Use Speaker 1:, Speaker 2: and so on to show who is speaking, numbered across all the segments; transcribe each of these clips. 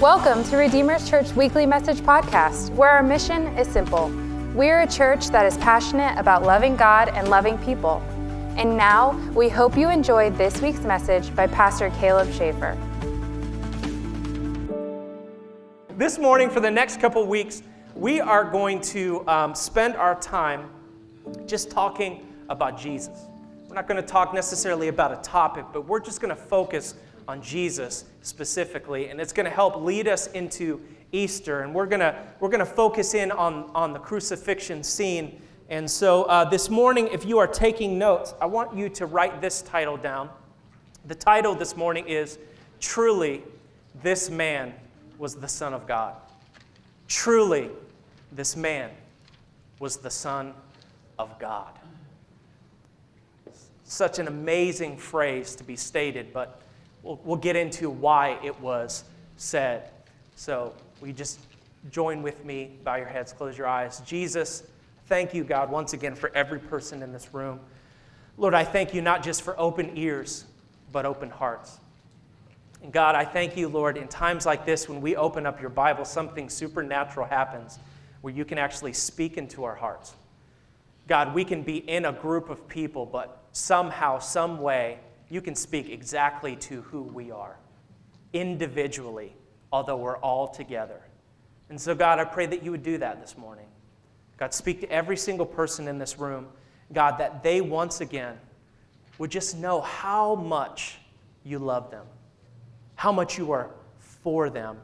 Speaker 1: Welcome to Redeemer's Church Weekly Message Podcast, where our mission is simple. We're a church that is passionate about loving God and loving people. And now, we hope you enjoyed this week's message by Pastor Caleb Schafer.
Speaker 2: This morning, for the next couple weeks, we are going to um, spend our time just talking about Jesus. We're not going to talk necessarily about a topic, but we're just going to focus on Jesus specifically, and it's going to help lead us into Easter. And we're going to we're going to focus in on, on the crucifixion scene. And so uh, this morning, if you are taking notes, I want you to write this title down. The title this morning is Truly, This Man Was the Son of God. Truly, this man was the Son of God. Such an amazing phrase to be stated, but we'll, we'll get into why it was said. So, we just join with me, bow your heads, close your eyes. Jesus, thank you, God, once again for every person in this room. Lord, I thank you not just for open ears, but open hearts. And God, I thank you, Lord, in times like this when we open up your Bible, something supernatural happens where you can actually speak into our hearts. God, we can be in a group of people, but somehow, some way, you can speak exactly to who we are individually, although we're all together. And so, God, I pray that you would do that this morning. God, speak to every single person in this room. God, that they once again would just know how much you love them, how much you are for them,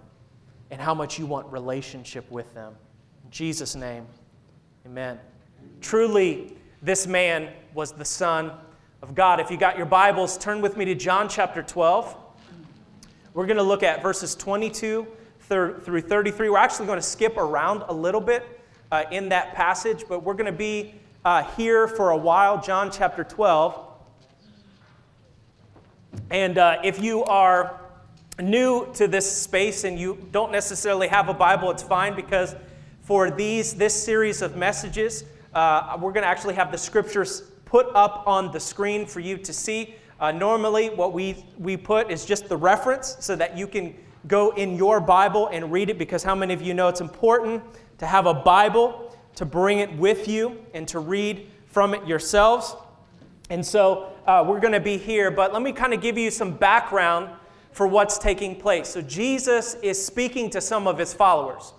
Speaker 2: and how much you want relationship with them. In Jesus' name, amen. Truly, this man was the Son of God. If you got your Bibles, turn with me to John chapter 12. We're going to look at verses 22 through 33. We're actually going to skip around a little bit uh, in that passage, but we're going to be uh, here for a while. John chapter 12. And uh, if you are new to this space and you don't necessarily have a Bible, it's fine because for these this series of messages, uh, we're going to actually have the scriptures put up on the screen for you to see. Uh, normally, what we, we put is just the reference so that you can go in your Bible and read it because how many of you know it's important to have a Bible, to bring it with you, and to read from it yourselves? And so uh, we're going to be here, but let me kind of give you some background for what's taking place. So Jesus is speaking to some of his followers,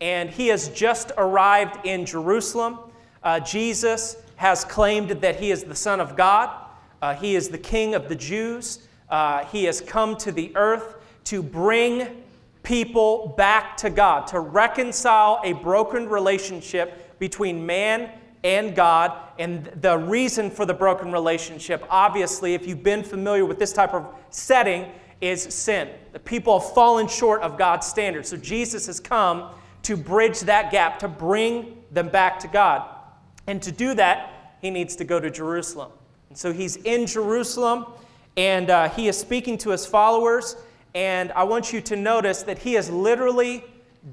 Speaker 2: and he has just arrived in Jerusalem. Uh, Jesus has claimed that he is the Son of God. Uh, he is the King of the Jews. Uh, he has come to the earth to bring people back to God, to reconcile a broken relationship between man and God. And the reason for the broken relationship, obviously, if you've been familiar with this type of setting, is sin. The people have fallen short of God's standards. So Jesus has come to bridge that gap, to bring them back to God. And to do that, he needs to go to Jerusalem. And so he's in Jerusalem and uh, he is speaking to his followers. And I want you to notice that he is literally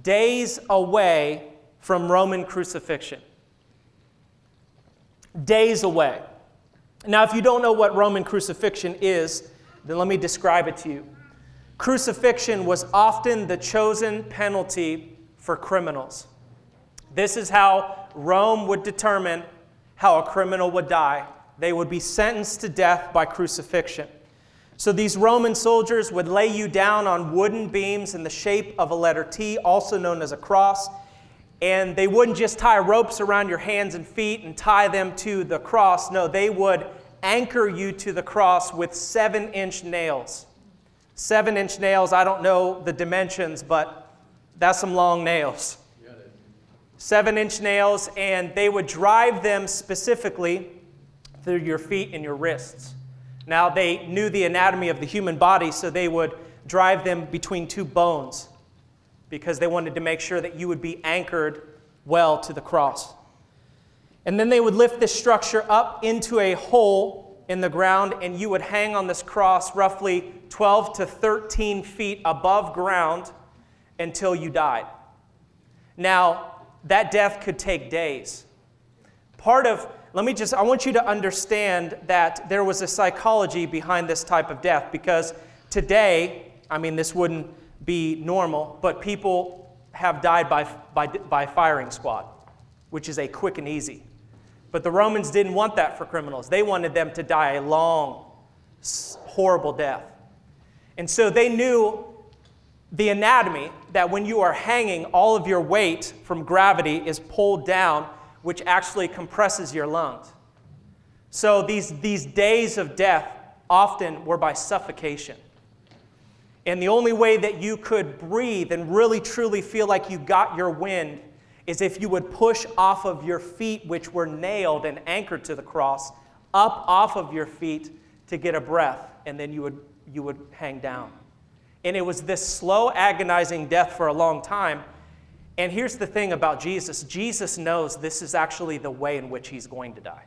Speaker 2: days away from Roman crucifixion. Days away. Now, if you don't know what Roman crucifixion is, then let me describe it to you. Crucifixion was often the chosen penalty for criminals. This is how Rome would determine how a criminal would die. They would be sentenced to death by crucifixion. So these Roman soldiers would lay you down on wooden beams in the shape of a letter T, also known as a cross. And they wouldn't just tie ropes around your hands and feet and tie them to the cross. No, they would anchor you to the cross with seven inch nails. Seven inch nails, I don't know the dimensions, but that's some long nails seven inch nails, and they would drive them specifically through your feet and your wrists. Now, they knew the anatomy of the human body, so they would drive them between two bones because they wanted to make sure that you would be anchored well to the cross. And then they would lift this structure up into a hole in the ground, and you would hang on this cross roughly 12 to 13 feet above ground until you died. Now, that death could take days. Part of, let me just, I want you to understand that there was a psychology behind this type of death because today, I mean, this wouldn't be normal, but people have died by, by, by firing squad, which is a quick and easy. But the Romans didn't want that for criminals. They wanted them to die a long, horrible death. And so they knew the anatomy that when you are hanging, all of your weight from gravity is pulled down, which actually compresses your lungs. So these, these days of death often were by suffocation. And the only way that you could breathe and really truly feel like you got your wind is if you would push off of your feet, which were nailed and anchored to the cross, up off of your feet to get a breath, and then you would, you would hang down. And it was this slow, agonizing death for a long time. And here's the thing about Jesus Jesus knows this is actually the way in which he's going to die.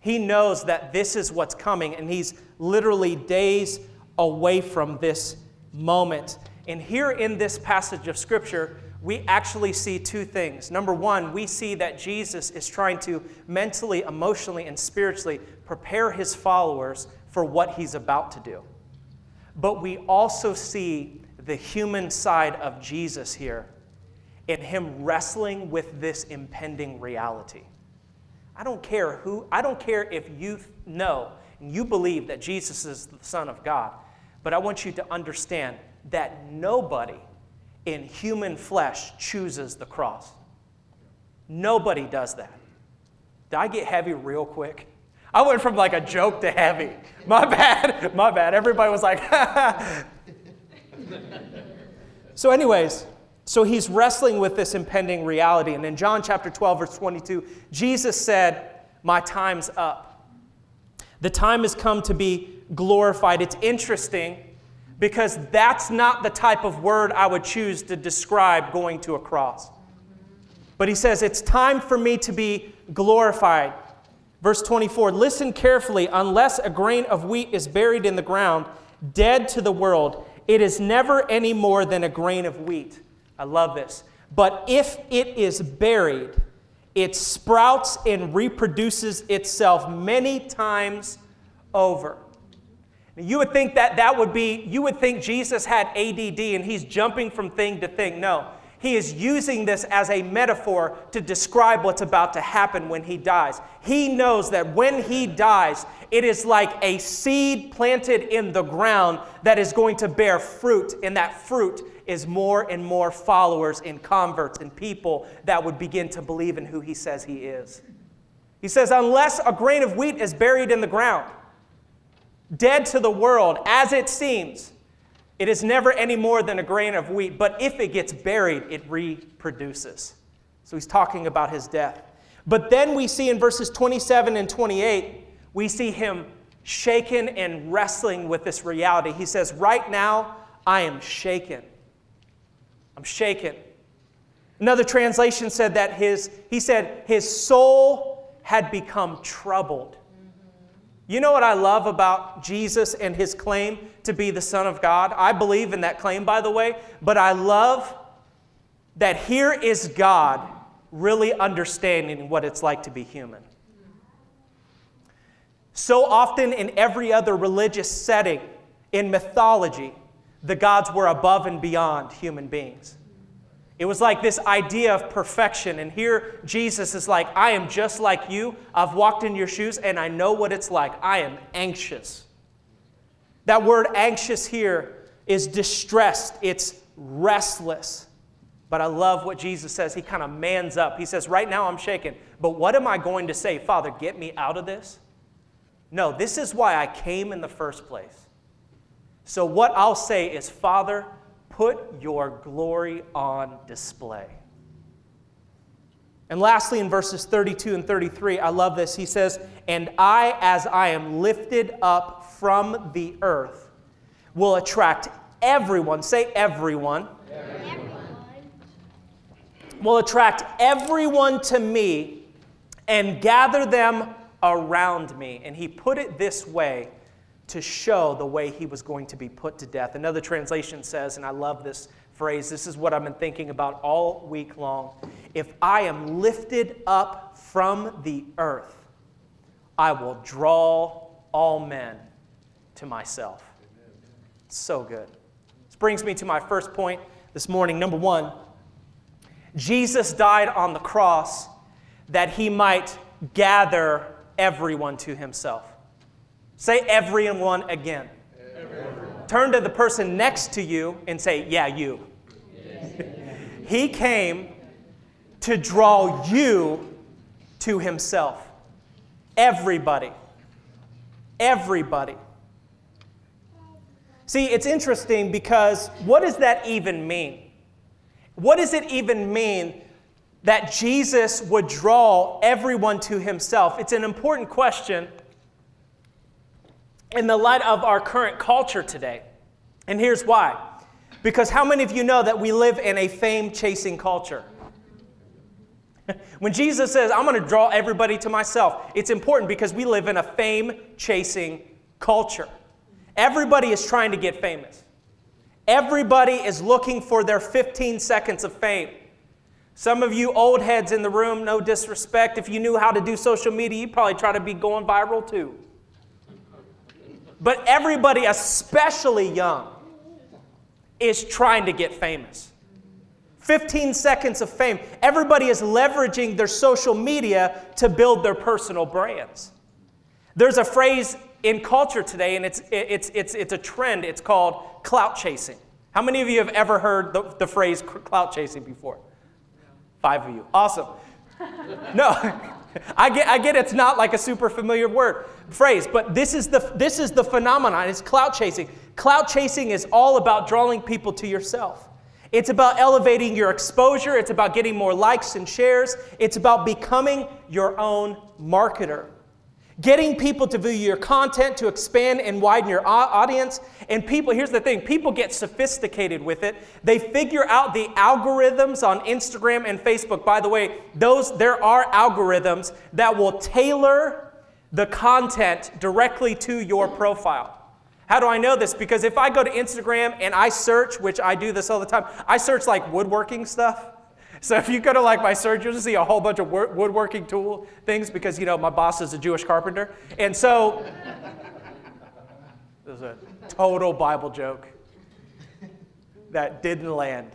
Speaker 2: He knows that this is what's coming, and he's literally days away from this moment. And here in this passage of Scripture, we actually see two things. Number one, we see that Jesus is trying to mentally, emotionally, and spiritually prepare his followers for what he's about to do. But we also see the human side of Jesus here in him wrestling with this impending reality. I don't care who, I don't care if you know and you believe that Jesus is the Son of God, but I want you to understand that nobody in human flesh chooses the cross. Nobody does that. Did I get heavy real quick? I went from like a joke to heavy. My bad. My bad. Everybody was like, so, anyways, so he's wrestling with this impending reality. And in John chapter 12, verse 22, Jesus said, My time's up. The time has come to be glorified. It's interesting because that's not the type of word I would choose to describe going to a cross. But he says, It's time for me to be glorified. Verse 24 Listen carefully, unless a grain of wheat is buried in the ground, dead to the world, it is never any more than a grain of wheat. I love this. But if it is buried, it sprouts and reproduces itself many times over. You would think that that would be, you would think Jesus had ADD and he's jumping from thing to thing. No, he is using this as a metaphor to describe what's about to happen when he dies. He knows that when he dies, it is like a seed planted in the ground that is going to bear fruit, and that fruit is more and more followers and converts and people that would begin to believe in who he says he is. He says, unless a grain of wheat is buried in the ground, dead to the world as it seems. It is never any more than a grain of wheat, but if it gets buried, it reproduces. So he's talking about his death. But then we see in verses 27 and 28, we see him shaken and wrestling with this reality. He says, Right now, I am shaken. I'm shaken. Another translation said that his, he said, his soul had become troubled. You know what I love about Jesus and his claim to be the Son of God? I believe in that claim, by the way, but I love that here is God really understanding what it's like to be human. So often in every other religious setting, in mythology, the gods were above and beyond human beings. It was like this idea of perfection. And here Jesus is like, I am just like you. I've walked in your shoes and I know what it's like. I am anxious. That word anxious here is distressed, it's restless. But I love what Jesus says. He kind of mans up. He says, Right now I'm shaken, but what am I going to say? Father, get me out of this? No, this is why I came in the first place. So, what I'll say is, Father, Put your glory on display. And lastly, in verses 32 and 33, I love this. He says, And I, as I am lifted up from the earth, will attract everyone, say everyone, everyone. will attract everyone to me and gather them around me. And he put it this way to show the way he was going to be put to death. Another translation says, and I love this phrase, this is what I've been thinking about all week long. If I am lifted up from the earth, I will draw all men to myself. So good. This brings me to my first point this morning. Number one, Jesus died on the cross that he might gather everyone to himself. Say everyone again. Everyone. Turn to the person next to you and say, Yeah, you. he came to draw you to himself. Everybody. Everybody. See, it's interesting because what does that even mean? What does it even mean that Jesus would draw everyone to himself? It's an important question in the light of our current culture today. And here's why. Because how many of you know that we live in a fame chasing culture? when Jesus says, I'm going to draw everybody to myself, it's important because we live in a fame chasing culture. Everybody is trying to get famous. Everybody is looking for their 15 seconds of fame. Some of you old heads in the room, no disrespect, if you knew how to do social media, you'd probably try to be going viral too. But everybody, especially young, is trying to get famous. 15 seconds of fame. Everybody is leveraging their social media to build their personal brands. There's a phrase in culture today, and it's, it's, it's, it's a trend. It's called clout chasing. How many of you have ever heard the, the phrase clout chasing before? Five of you. Awesome. No, I get, I get it's not like a super familiar word phrase, but this is the this is the phenomenon. It's clout chasing. Clout chasing is all about drawing people to yourself. It's about elevating your exposure. It's about getting more likes and shares. It's about becoming your own marketer. Getting people to view your content, to expand and widen your audience. And people, here's the thing people get sophisticated with it. They figure out the algorithms on Instagram and Facebook. By the way, those, there are algorithms that will tailor the content directly to your profile. How do I know this? Because if I go to Instagram and I search, which I do this all the time, I search like woodworking stuff. So if you go to like my search, you'll see a whole bunch of woodworking tool things because you know my boss is a Jewish carpenter, and so this is a total Bible joke that didn't land.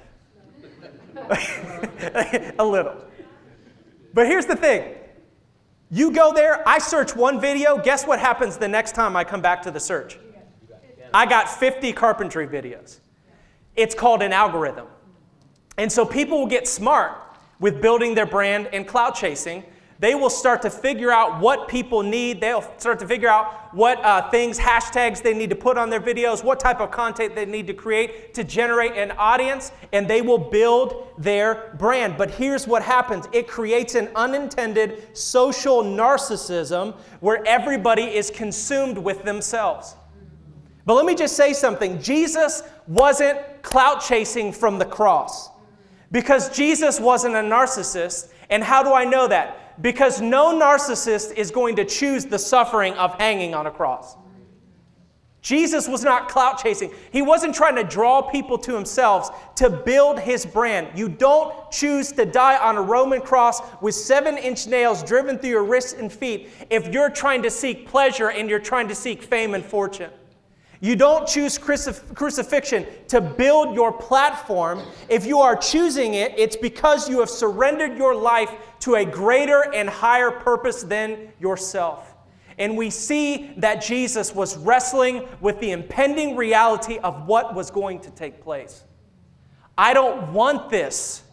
Speaker 2: a little. But here's the thing. You go there, I search one video, guess what happens the next time I come back to the search? I got 50 carpentry videos. It's called an algorithm. And so people will get smart with building their brand and clout chasing. They will start to figure out what people need. They'll start to figure out what uh, things, hashtags they need to put on their videos, what type of content they need to create to generate an audience, and they will build their brand. But here's what happens it creates an unintended social narcissism where everybody is consumed with themselves. But let me just say something Jesus wasn't clout chasing from the cross because Jesus wasn't a narcissist. And how do I know that? Because no narcissist is going to choose the suffering of hanging on a cross. Jesus was not clout chasing. He wasn't trying to draw people to himself to build his brand. You don't choose to die on a Roman cross with seven inch nails driven through your wrists and feet if you're trying to seek pleasure and you're trying to seek fame and fortune. You don't choose crucif- crucifixion to build your platform. If you are choosing it, it's because you have surrendered your life to a greater and higher purpose than yourself. And we see that Jesus was wrestling with the impending reality of what was going to take place. I don't want this.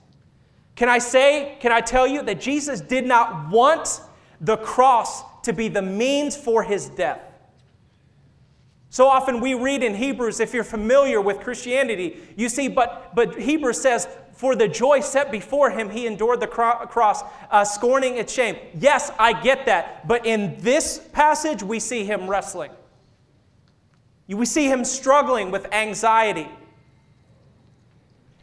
Speaker 2: Can I say, can I tell you that Jesus did not want the cross to be the means for his death? So often we read in Hebrews, if you're familiar with Christianity, you see, but, but Hebrews says, for the joy set before him, he endured the cross, uh, scorning its shame. Yes, I get that. But in this passage, we see him wrestling. We see him struggling with anxiety.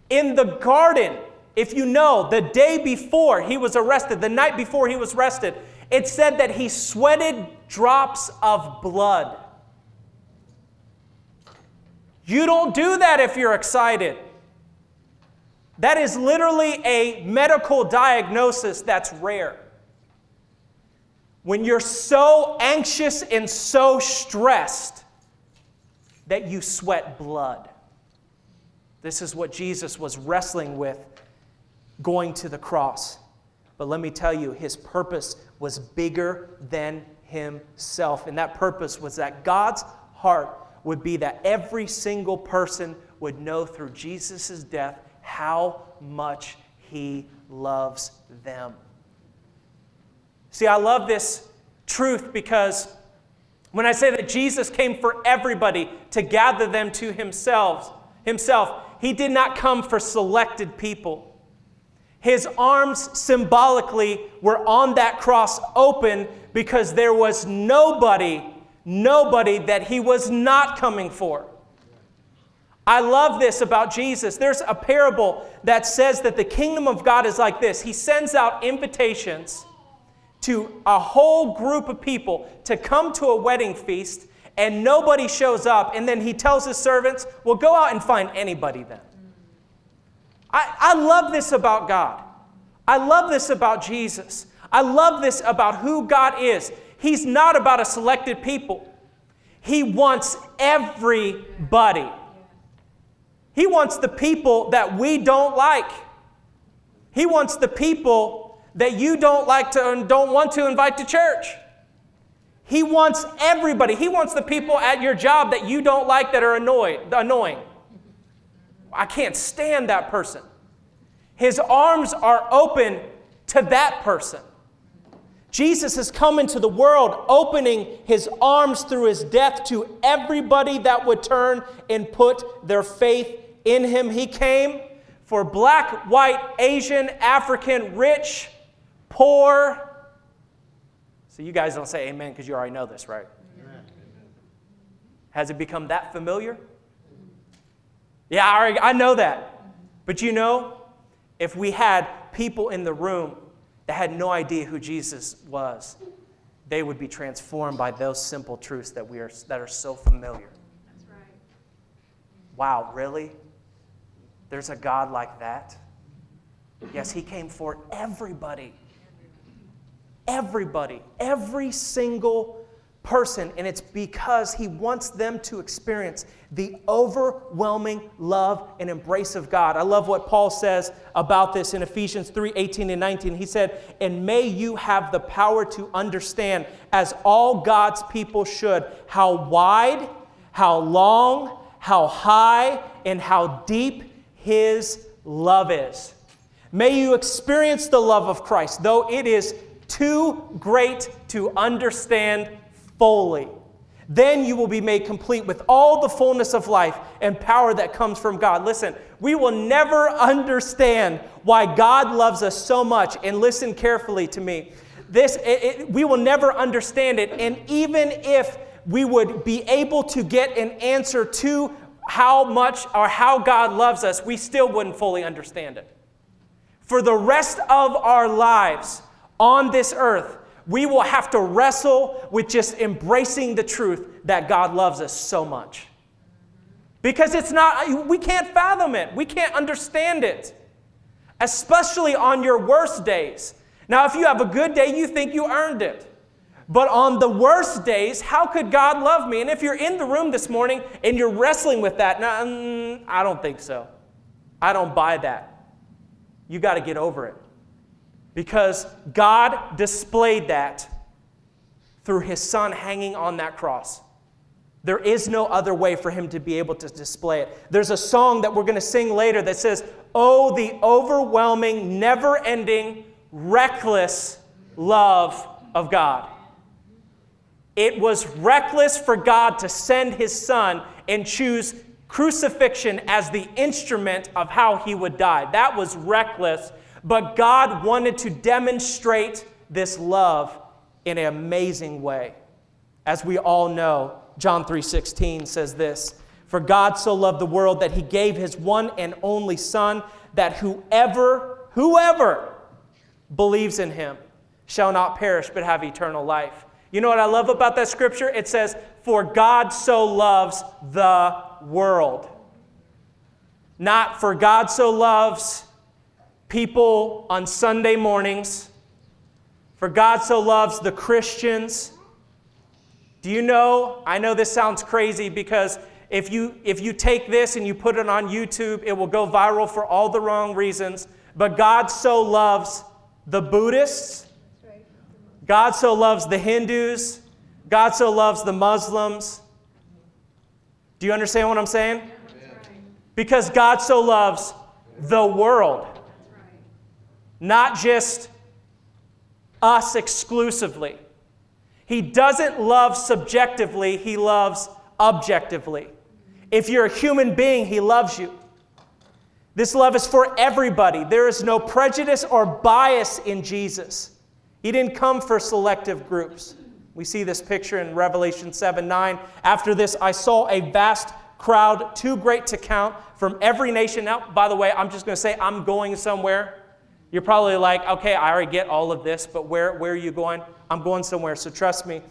Speaker 2: In the garden, if you know, the day before he was arrested, the night before he was arrested, it said that he sweated drops of blood. You don't do that if you're excited. That is literally a medical diagnosis that's rare. When you're so anxious and so stressed, that you sweat blood. This is what Jesus was wrestling with going to the cross. But let me tell you, his purpose was bigger than himself. And that purpose was that God's heart would be that every single person would know through Jesus' death how much he loves them. See, I love this truth because when I say that Jesus came for everybody to gather them to himself, himself, he did not come for selected people. His arms symbolically were on that cross open because there was nobody, nobody that he was not coming for. I love this about Jesus. There's a parable that says that the kingdom of God is like this He sends out invitations to a whole group of people to come to a wedding feast, and nobody shows up. And then he tells his servants, Well, go out and find anybody then. I, I love this about God. I love this about Jesus. I love this about who God is. He's not about a selected people, He wants everybody. He wants the people that we don't like. He wants the people that you don't like to and don't want to invite to church. He wants everybody. He wants the people at your job that you don't like that are annoyed, annoying. I can't stand that person. His arms are open to that person. Jesus has come into the world, opening his arms through his death to everybody that would turn and put their faith in him. He came for black, white, Asian, African, rich, poor. So you guys don't say amen because you already know this, right? Amen. Has it become that familiar? Yeah, I, already, I know that. But you know, if we had people in the room that had no idea who Jesus was, they would be transformed by those simple truths that, we are, that are so familiar. That's right. Wow, really? There's a God like that? Yes, He came for everybody. Everybody. Every single person, and it's because he wants them to experience the overwhelming love and embrace of God. I love what Paul says about this in Ephesians 3 18 and 19. He said, And may you have the power to understand, as all God's people should, how wide, how long, how high, and how deep his love is. May you experience the love of Christ, though it is too great to understand fully. Then you will be made complete with all the fullness of life and power that comes from God. Listen, we will never understand why God loves us so much, and listen carefully to me. This, it, it, we will never understand it, and even if we would be able to get an answer to how much or how God loves us, we still wouldn't fully understand it. For the rest of our lives on this earth, we will have to wrestle with just embracing the truth that God loves us so much. Because it's not, we can't fathom it, we can't understand it, especially on your worst days. Now, if you have a good day, you think you earned it. But on the worst days, how could God love me? And if you're in the room this morning and you're wrestling with that, now, mm, I don't think so. I don't buy that. You got to get over it because God displayed that through his son hanging on that cross. There is no other way for him to be able to display it. There's a song that we're going to sing later that says, Oh, the overwhelming, never ending, reckless love of God. It was reckless for God to send his son and choose crucifixion as the instrument of how he would die. That was reckless but God wanted to demonstrate this love in an amazing way. As we all know, John 3:16 says this, "For God so loved the world that he gave his one and only son that whoever whoever believes in him shall not perish but have eternal life." You know what I love about that scripture? It says, "For God so loves the world." Not for God so loves people on Sunday mornings. For God so loves the Christians. Do you know? I know this sounds crazy because if you, if you take this and you put it on YouTube, it will go viral for all the wrong reasons. But God so loves the Buddhists, God so loves the Hindus, God so loves the Muslims. Do you understand what I'm saying? Because God so loves the world, not just us exclusively. He doesn't love subjectively, He loves objectively. If you're a human being, He loves you. This love is for everybody. There is no prejudice or bias in Jesus. He didn't come for selective groups. We see this picture in Revelation 7 9. After this, I saw a vast crowd, too great to count, from every nation. Now, by the way, I'm just going to say I'm going somewhere. You're probably like, okay, I already get all of this, but where, where are you going? I'm going somewhere, so trust me.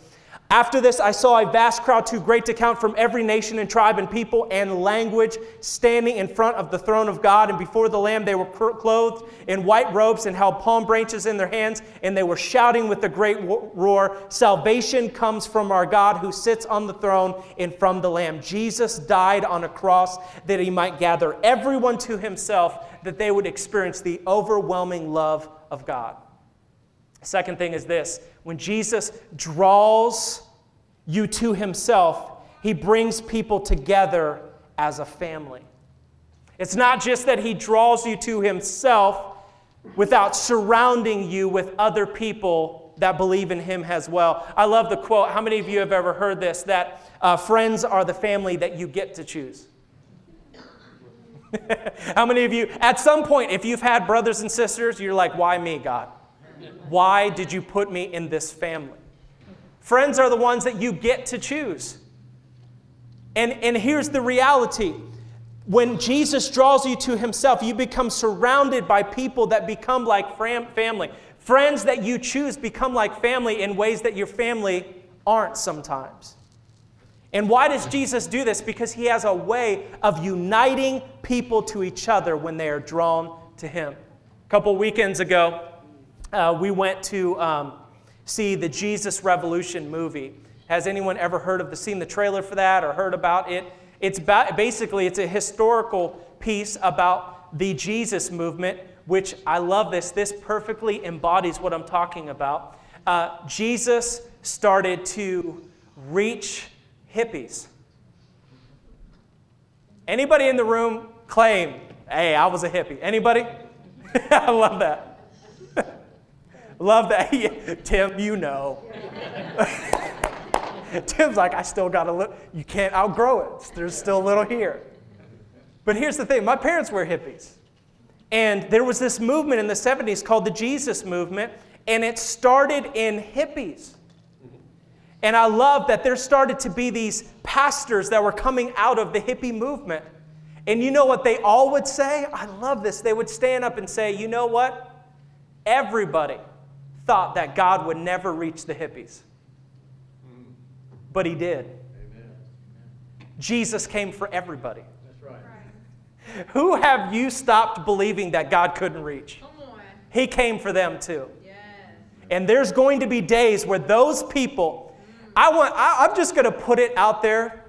Speaker 2: After this, I saw a vast crowd too great to count from every nation and tribe and people and language standing in front of the throne of God and before the Lamb. They were clothed in white robes and held palm branches in their hands, and they were shouting with a great roar Salvation comes from our God who sits on the throne and from the Lamb. Jesus died on a cross that he might gather everyone to himself, that they would experience the overwhelming love of God. Second thing is this when Jesus draws you to himself, he brings people together as a family. It's not just that he draws you to himself without surrounding you with other people that believe in him as well. I love the quote. How many of you have ever heard this? That uh, friends are the family that you get to choose. How many of you, at some point, if you've had brothers and sisters, you're like, why me, God? Why did you put me in this family? Friends are the ones that you get to choose. And, and here's the reality when Jesus draws you to himself, you become surrounded by people that become like family. Friends that you choose become like family in ways that your family aren't sometimes. And why does Jesus do this? Because he has a way of uniting people to each other when they are drawn to him. A couple weekends ago, uh, we went to um, see the Jesus Revolution movie. Has anyone ever heard of the seen the trailer for that or heard about it? It's ba- basically it's a historical piece about the Jesus movement, which I love this. This perfectly embodies what I'm talking about. Uh, Jesus started to reach hippies. Anybody in the room claim, "Hey, I was a hippie"? Anybody? I love that. Love that. Tim, you know. Tim's like, I still got a little, you can't outgrow it. There's still a little here. But here's the thing my parents were hippies. And there was this movement in the 70s called the Jesus movement, and it started in hippies. And I love that there started to be these pastors that were coming out of the hippie movement. And you know what they all would say? I love this. They would stand up and say, you know what? Everybody thought that God would never reach the hippies. But he did. Amen. Jesus came for everybody. That's right. Who have you stopped believing that God couldn't reach? He came for them too. Yes. And there's going to be days where those people, I want, I, I'm just going to put it out there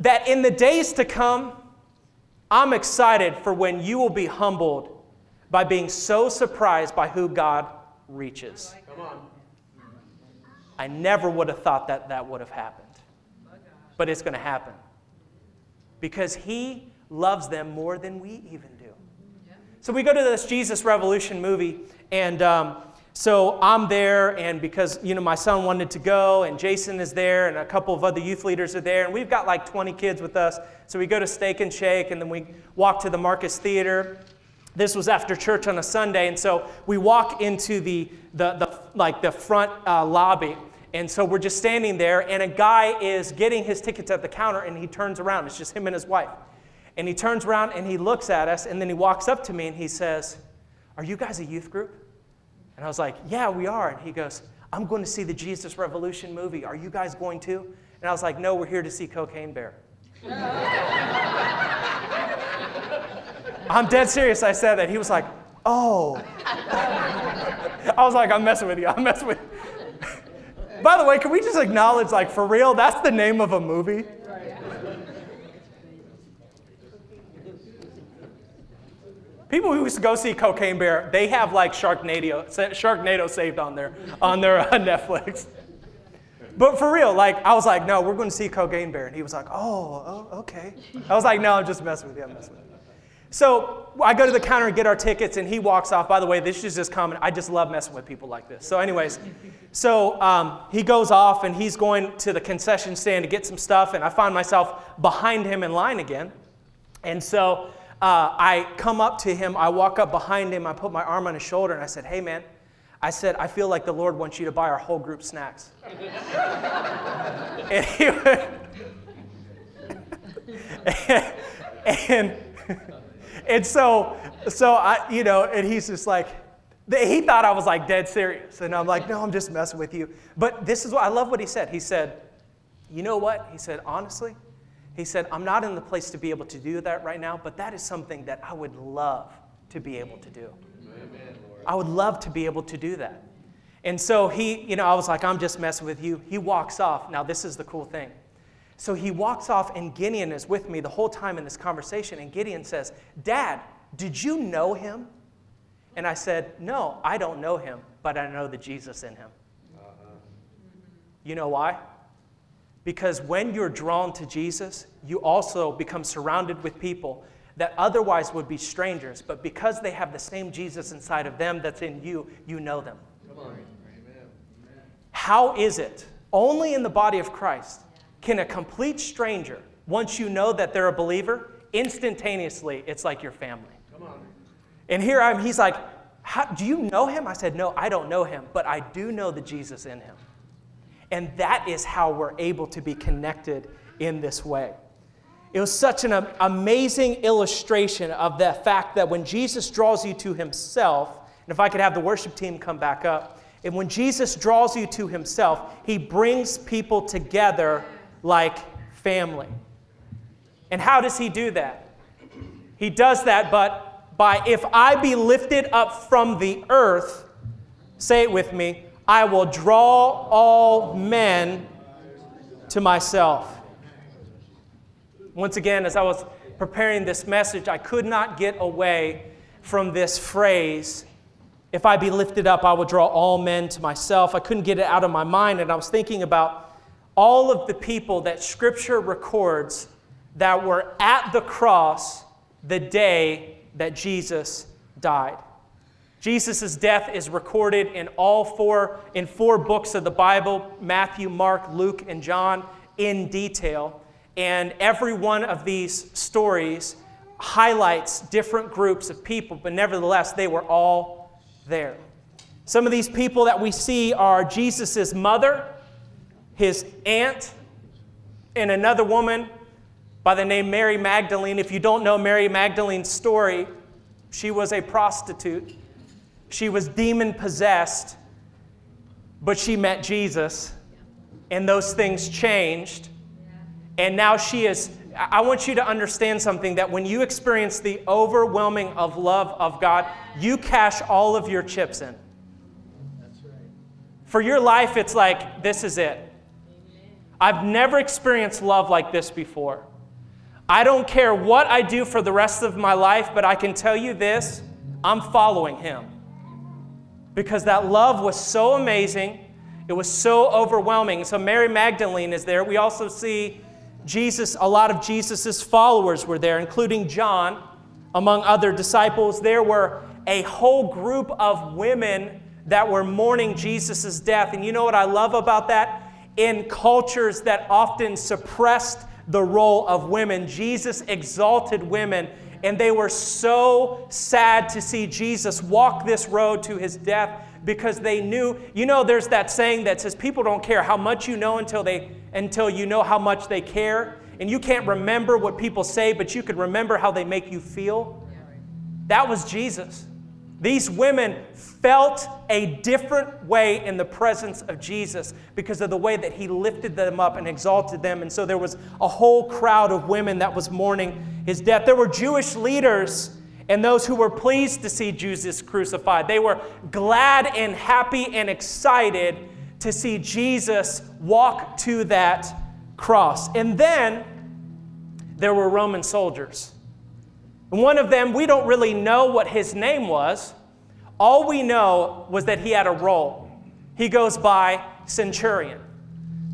Speaker 2: that in the days to come, I'm excited for when you will be humbled by being so surprised by who God reaches. Come on. I never would have thought that that would have happened. But it's going to happen. Because he loves them more than we even do. So we go to this Jesus Revolution movie, and um, so I'm there, and because you know my son wanted to go, and Jason is there, and a couple of other youth leaders are there, and we've got like 20 kids with us. So we go to Steak and Shake, and then we walk to the Marcus Theater, this was after church on a Sunday, and so we walk into the, the, the like the front uh, lobby, and so we're just standing there, and a guy is getting his tickets at the counter, and he turns around. It's just him and his wife, and he turns around and he looks at us, and then he walks up to me and he says, "Are you guys a youth group?" And I was like, "Yeah, we are." And he goes, "I'm going to see the Jesus Revolution movie. Are you guys going to?" And I was like, "No, we're here to see Cocaine Bear." I'm dead serious. I said that. He was like, oh. I was like, I'm messing with you. I'm messing with you. By the way, can we just acknowledge, like, for real, that's the name of a movie? People who used to go see Cocaine Bear, they have like Sharknado, Sharknado saved on their on their uh, Netflix. But for real, like I was like, no, we're going to see Cocaine Bear, and he was like, oh, oh, okay. I was like, no, I'm just messing with you. I'm messing with you. So I go to the counter and get our tickets, and he walks off. By the way, this is just common. I just love messing with people like this. So, anyways, so um, he goes off and he's going to the concession stand to get some stuff, and I find myself behind him in line again. And so uh, I come up to him, I walk up behind him, I put my arm on his shoulder, and I said, Hey, man, I said, I feel like the Lord wants you to buy our whole group snacks. and, he, and, and so, so I, you know, and he's just like, he thought I was like dead serious. And I'm like, no, I'm just messing with you. But this is what I love what he said. He said, you know what? He said, honestly, he said, I'm not in the place to be able to do that right now, but that is something that I would love to be able to do. Amen, I would love to be able to do that. And so he, you know, I was like, I'm just messing with you. He walks off. Now, this is the cool thing. So he walks off, and Gideon is with me the whole time in this conversation. And Gideon says, Dad, did you know him? And I said, No, I don't know him, but I know the Jesus in him. Uh-huh. You know why? Because when you're drawn to Jesus, you also become surrounded with people that otherwise would be strangers, but because they have the same Jesus inside of them that's in you, you know them. How is it? Only in the body of Christ can a complete stranger, once you know that they're a believer, instantaneously, it's like your family. Come on. And here I'm, he's like, Do you know him? I said, No, I don't know him, but I do know the Jesus in him. And that is how we're able to be connected in this way. It was such an amazing illustration of the fact that when Jesus draws you to himself, and if I could have the worship team come back up, and when Jesus draws you to himself, he brings people together like family. And how does he do that? He does that, but by if I be lifted up from the earth, say it with me, I will draw all men to myself. Once again, as I was preparing this message, I could not get away from this phrase if I be lifted up, I will draw all men to myself. I couldn't get it out of my mind, and I was thinking about all of the people that Scripture records that were at the cross the day that Jesus died. Jesus' death is recorded in all four, in four books of the Bible Matthew, Mark, Luke, and John in detail. And every one of these stories highlights different groups of people, but nevertheless, they were all there. Some of these people that we see are Jesus' mother, his aunt, and another woman by the name Mary Magdalene. If you don't know Mary Magdalene's story, she was a prostitute. She was demon possessed, but she met Jesus, and those things changed. And now she is. I want you to understand something that when you experience the overwhelming of love of God, you cash all of your chips in. For your life, it's like, this is it. I've never experienced love like this before. I don't care what I do for the rest of my life, but I can tell you this I'm following him. Because that love was so amazing, it was so overwhelming. So, Mary Magdalene is there. We also see Jesus, a lot of Jesus's followers were there, including John, among other disciples. There were a whole group of women that were mourning Jesus' death. And you know what I love about that? In cultures that often suppressed the role of women. Jesus exalted women, and they were so sad to see Jesus walk this road to his death because they knew, you know, there's that saying that says people don't care how much you know until they until you know how much they care. And you can't remember what people say, but you can remember how they make you feel. That was Jesus. These women felt a different way in the presence of Jesus because of the way that he lifted them up and exalted them. And so there was a whole crowd of women that was mourning his death. There were Jewish leaders and those who were pleased to see Jesus crucified. They were glad and happy and excited to see Jesus walk to that cross. And then there were Roman soldiers And one of them, we don't really know what his name was. All we know was that he had a role. He goes by centurion.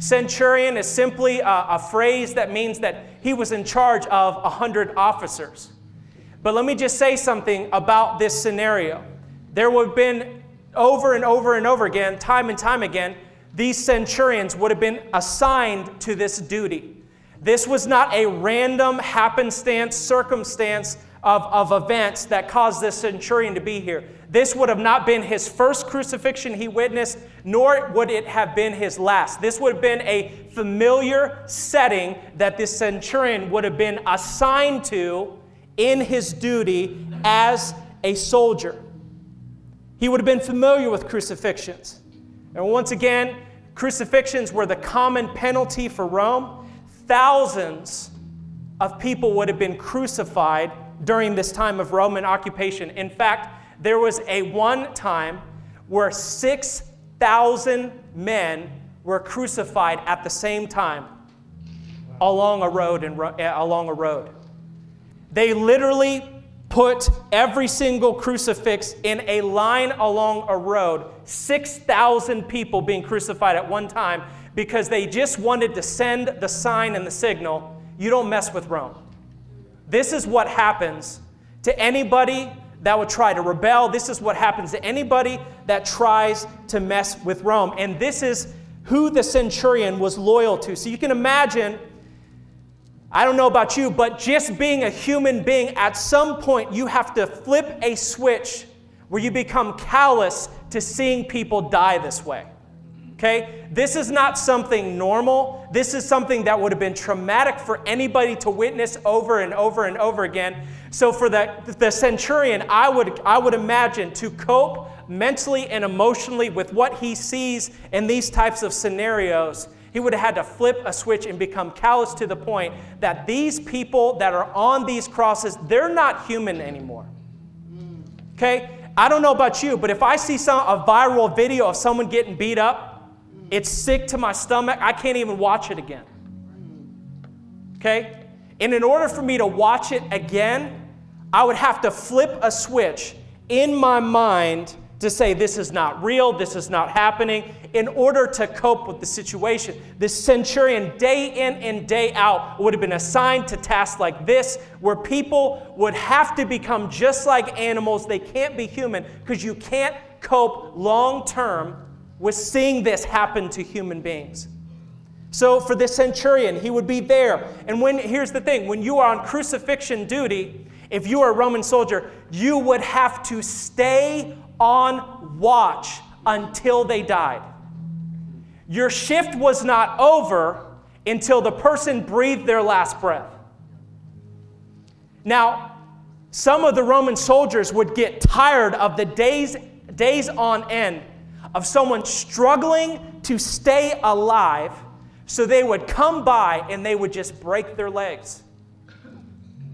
Speaker 2: Centurion is simply a, a phrase that means that he was in charge of a hundred officers. But let me just say something about this scenario. There would have been over and over and over again, time and time again, these centurions would have been assigned to this duty. This was not a random happenstance, circumstance of, of events that caused this centurion to be here. This would have not been his first crucifixion he witnessed, nor would it have been his last. This would have been a familiar setting that this centurion would have been assigned to in his duty as a soldier. He would have been familiar with crucifixions. And once again, crucifixions were the common penalty for Rome. Thousands of people would have been crucified during this time of Roman occupation. In fact, there was a one time where 6,000 men were crucified at the same time along a road and uh, along a road. They literally put every single crucifix in a line along a road, 6,000 people being crucified at one time because they just wanted to send the sign and the signal you don't mess with Rome. This is what happens to anybody that would try to rebel. This is what happens to anybody that tries to mess with Rome. And this is who the centurion was loyal to. So you can imagine, I don't know about you, but just being a human being, at some point you have to flip a switch where you become callous to seeing people die this way. Okay? This is not something normal. This is something that would have been traumatic for anybody to witness over and over and over again. So for the, the centurion, I would, I would imagine to cope mentally and emotionally with what he sees in these types of scenarios, he would have had to flip a switch and become callous to the point that these people that are on these crosses, they're not human anymore. Okay? I don't know about you, but if I see some a viral video of someone getting beat up, it's sick to my stomach. I can't even watch it again. Okay? And in order for me to watch it again, I would have to flip a switch in my mind to say, this is not real, this is not happening, in order to cope with the situation. This centurion, day in and day out, would have been assigned to tasks like this, where people would have to become just like animals. They can't be human because you can't cope long term was seeing this happen to human beings. So for the centurion, he would be there. And when here's the thing, when you are on crucifixion duty, if you are a Roman soldier, you would have to stay on watch until they died. Your shift was not over until the person breathed their last breath. Now, some of the Roman soldiers would get tired of the days, days on end of someone struggling to stay alive, so they would come by and they would just break their legs.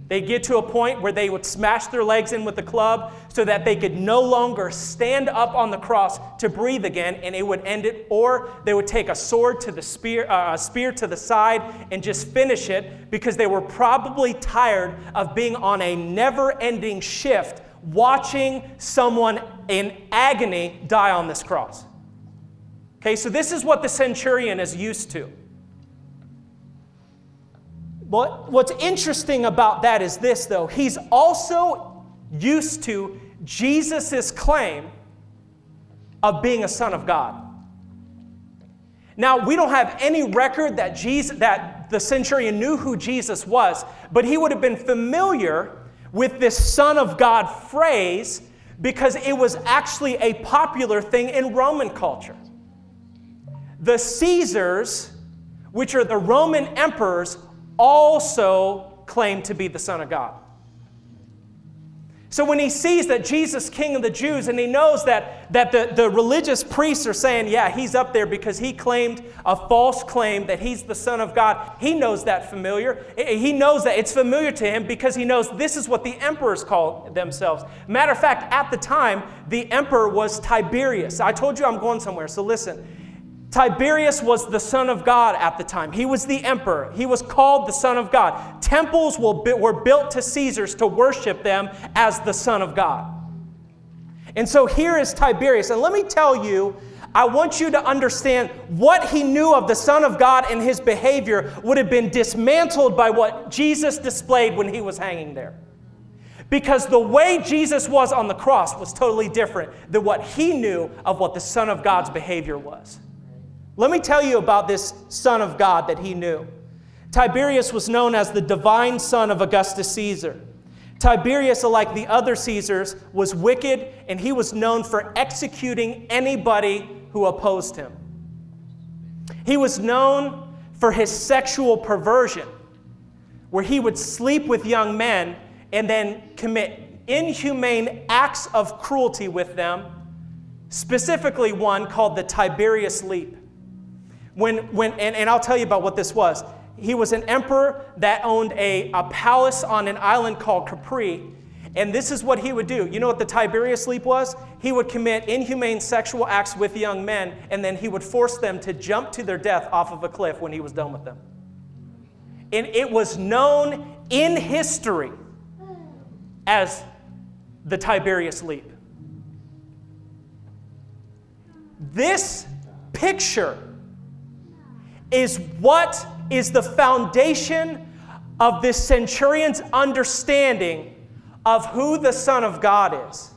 Speaker 2: They get to a point where they would smash their legs in with the club so that they could no longer stand up on the cross to breathe again, and it would end it. Or they would take a sword to the spear, uh, a spear to the side, and just finish it because they were probably tired of being on a never-ending shift watching someone in agony die on this cross. Okay, so this is what the centurion is used to. But what's interesting about that is this, though. He's also used to Jesus' claim of being a son of God. Now, we don't have any record that, Jesus, that the centurion knew who Jesus was, but he would have been familiar with this Son of God phrase because it was actually a popular thing in Roman culture. The Caesars, which are the Roman emperors, also claimed to be the Son of God. So when he sees that Jesus, King of the Jews, and he knows that, that the, the religious priests are saying, yeah, he's up there because he claimed a false claim that he's the Son of God, he knows that familiar. He knows that it's familiar to him because he knows this is what the emperors call themselves. Matter of fact, at the time, the emperor was Tiberius. I told you I'm going somewhere, so listen. Tiberius was the Son of God at the time. He was the emperor. He was called the Son of God. Temples were built to Caesars to worship them as the Son of God. And so here is Tiberius. And let me tell you, I want you to understand what he knew of the Son of God and his behavior would have been dismantled by what Jesus displayed when he was hanging there. Because the way Jesus was on the cross was totally different than what he knew of what the Son of God's behavior was. Let me tell you about this Son of God that he knew. Tiberius was known as the divine son of Augustus Caesar. Tiberius, like the other Caesars, was wicked and he was known for executing anybody who opposed him. He was known for his sexual perversion, where he would sleep with young men and then commit inhumane acts of cruelty with them, specifically one called the Tiberius Leap. When, when, and, and I'll tell you about what this was. He was an emperor that owned a, a palace on an island called Capri. And this is what he would do. You know what the Tiberius leap was? He would commit inhumane sexual acts with young men, and then he would force them to jump to their death off of a cliff when he was done with them. And it was known in history as the Tiberius leap. This picture is what is the foundation of this centurion's understanding of who the Son of God is.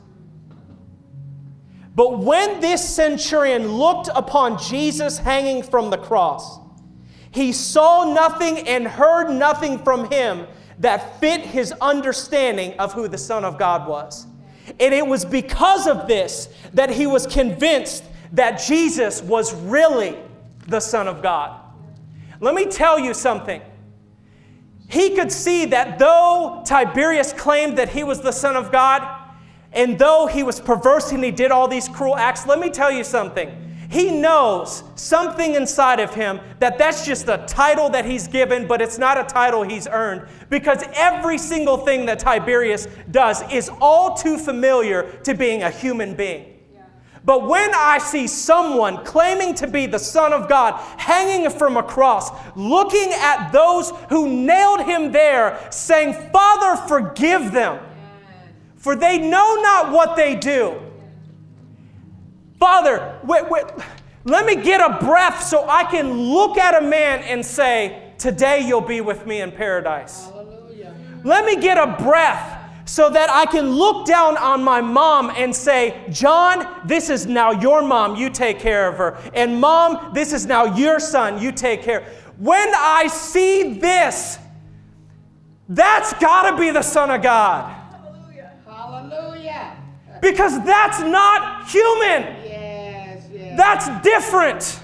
Speaker 2: But when this centurion looked upon Jesus hanging from the cross, he saw nothing and heard nothing from him that fit his understanding of who the Son of God was. And it was because of this that he was convinced that Jesus was really the Son of God. Let me tell you something. He could see that though Tiberius claimed that he was the Son of God, and though he was perverse and he did all these cruel acts, let me tell you something. He knows something inside of him that that's just a title that he's given, but it's not a title he's earned because every single thing that Tiberius does is all too familiar to being a human being. But when I see someone claiming to be the Son of God hanging from a cross, looking at those who nailed him there, saying, Father, forgive them, for they know not what they do. Father, wait, wait, let me get a breath so I can look at a man and say, Today you'll be with me in paradise. Hallelujah. Let me get a breath so that I can look down on my mom and say, John, this is now your mom, you take care of her. And mom, this is now your son, you take care. When I see this, that's got to be the Son of God. Hallelujah. Hallelujah. Because that's not human. Yes, yes. That's different.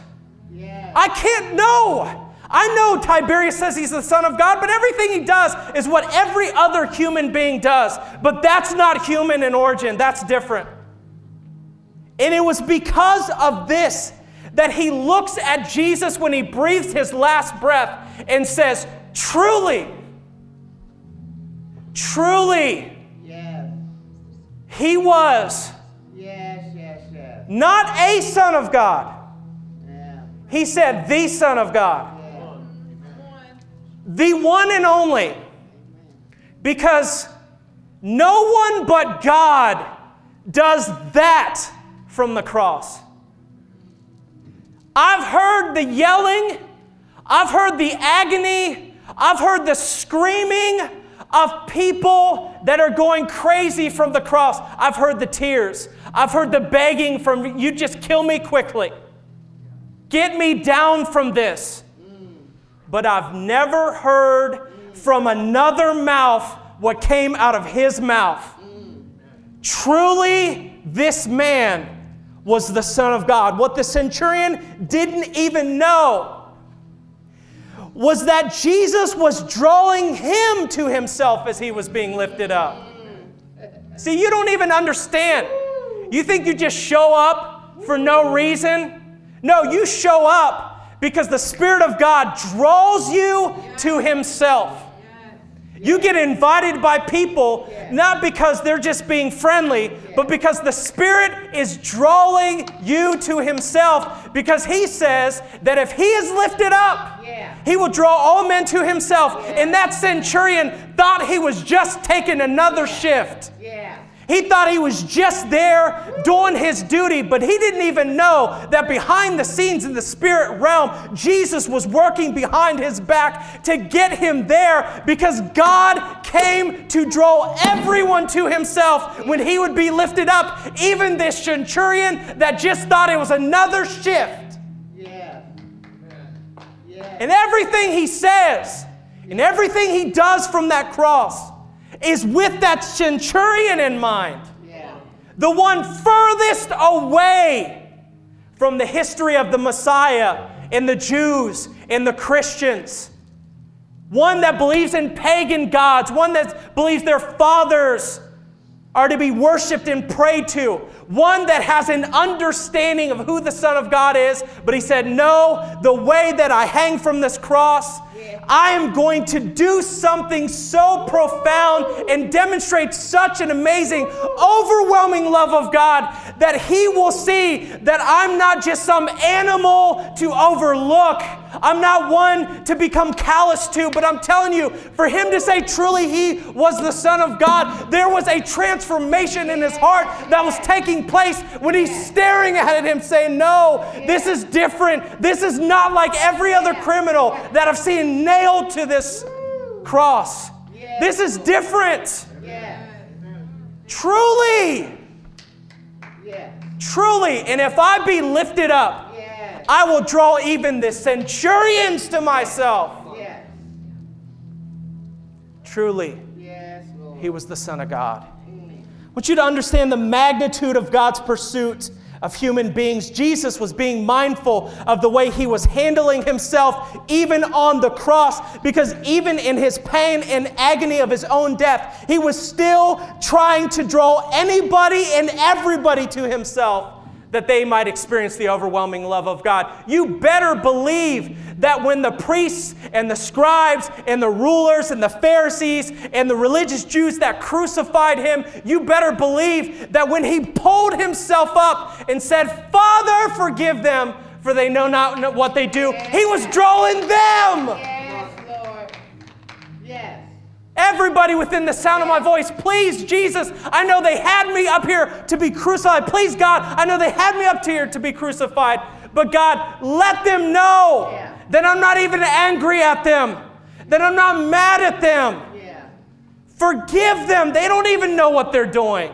Speaker 2: Yes. I can't know. I know Tiberius says he's the Son of God, but everything he does is what every other human being does. But that's not human in origin, that's different. And it was because of this that he looks at Jesus when he breathes his last breath and says, Truly, truly, yes. he was yes, yes, yes. not a Son of God. Yeah. He said, The Son of God the one and only. Because no one but God does that from the cross. I've heard the yelling, I've heard the agony, I've heard the screaming of people that are going crazy from the cross. I've heard the tears. I've heard the begging from you just kill me quickly. Get me down from this but I've never heard from another mouth what came out of his mouth. Truly, this man was the Son of God. What the centurion didn't even know was that Jesus was drawing him to himself as he was being lifted up. See, you don't even understand. You think you just show up for no reason? No, you show up because the Spirit of God draws you to Himself. You get invited by people not because they're just being friendly, but because the Spirit is drawing you to Himself. Because He says that if He is lifted up, He will draw all men to Himself. And that centurion thought he was just taking another shift. He thought he was just there doing his duty, but he didn't even know that behind the scenes in the spirit realm, Jesus was working behind his back to get him there because God came to draw everyone to himself when he would be lifted up, even this centurion that just thought it was another shift. Yeah. Yeah. And everything he says and everything he does from that cross is with that centurion in mind. Yeah. The one furthest away from the history of the Messiah and the Jews and the Christians. One that believes in pagan gods, one that believes their fathers are to be worshiped and prayed to. One that has an understanding of who the Son of God is, but he said, No, the way that I hang from this cross I am going to do something so profound and demonstrate such an amazing, overwhelming love of God that He will see that I'm not just some animal to overlook. I'm not one to become callous to, but I'm telling you, for Him to say truly He was the Son of God, there was a transformation in His heart that was taking place when He's staring at Him saying, No, this is different. This is not like every other criminal that I've seen nailed to this cross. This is different. Truly. Truly. And if I be lifted up, I will draw even the centurions to myself. Truly, he was the Son of God. Want you to understand the magnitude of God's pursuit of human beings. Jesus was being mindful of the way he was handling himself, even on the cross, because even in his pain and agony of his own death, he was still trying to draw anybody and everybody to himself that they might experience the overwhelming love of God. You better believe that when the priests and the scribes and the rulers and the Pharisees and the religious Jews that crucified him, you better believe that when he pulled himself up and said, Father, forgive them, for they know not what they do, he was drawing them. Everybody within the sound of my voice, please, Jesus, I know they had me up here to be crucified. Please, God, I know they had me up here to be crucified. But God, let them know yeah. that I'm not even angry at them, that I'm not mad at them. Yeah. Forgive them. They don't even know what they're doing.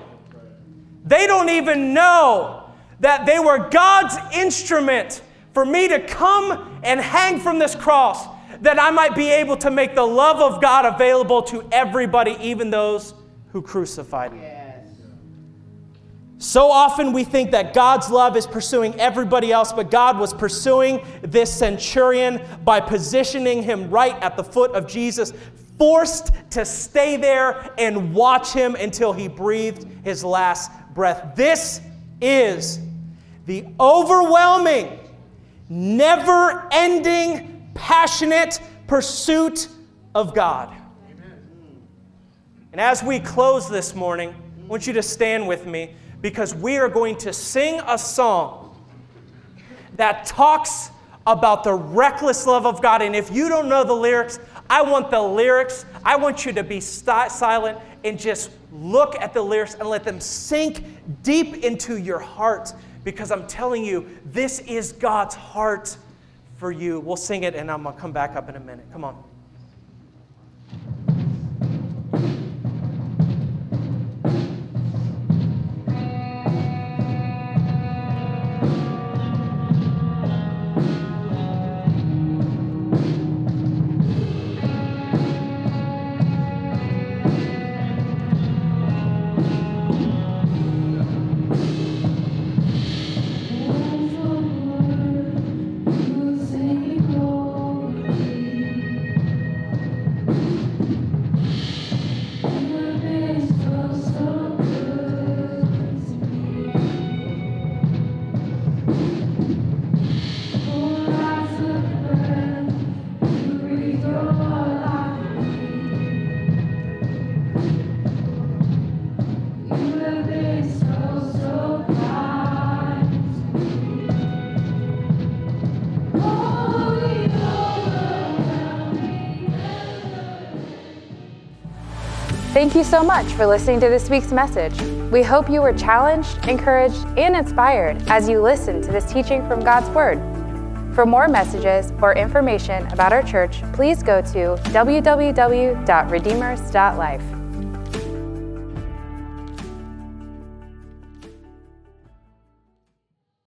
Speaker 2: They don't even know that they were God's instrument for me to come and hang from this cross that I might be able to make the love of God available to everybody, even those who crucified me. So often we think that God's love is pursuing everybody else, but God was pursuing this centurion by positioning him right at the foot of Jesus, forced to stay there and watch him until he breathed his last breath. This is the overwhelming, never ending passionate pursuit of God. Amen. And as we close this morning, I want you to stand with me because we are going to sing a song that talks about the reckless love of God. And if you don't know the lyrics, I want the lyrics. I want you to be st- silent and just look at the lyrics and let them sink deep into your heart because I'm telling you, this is God's heart for you. We'll sing it and I'm going to come back up in a minute. Come on.
Speaker 1: Thank you so much for listening to this week's message. We hope you were challenged, encouraged, and inspired as you listen to this teaching from God's Word. For more messages or information about our church, please go to www.redeemers.life.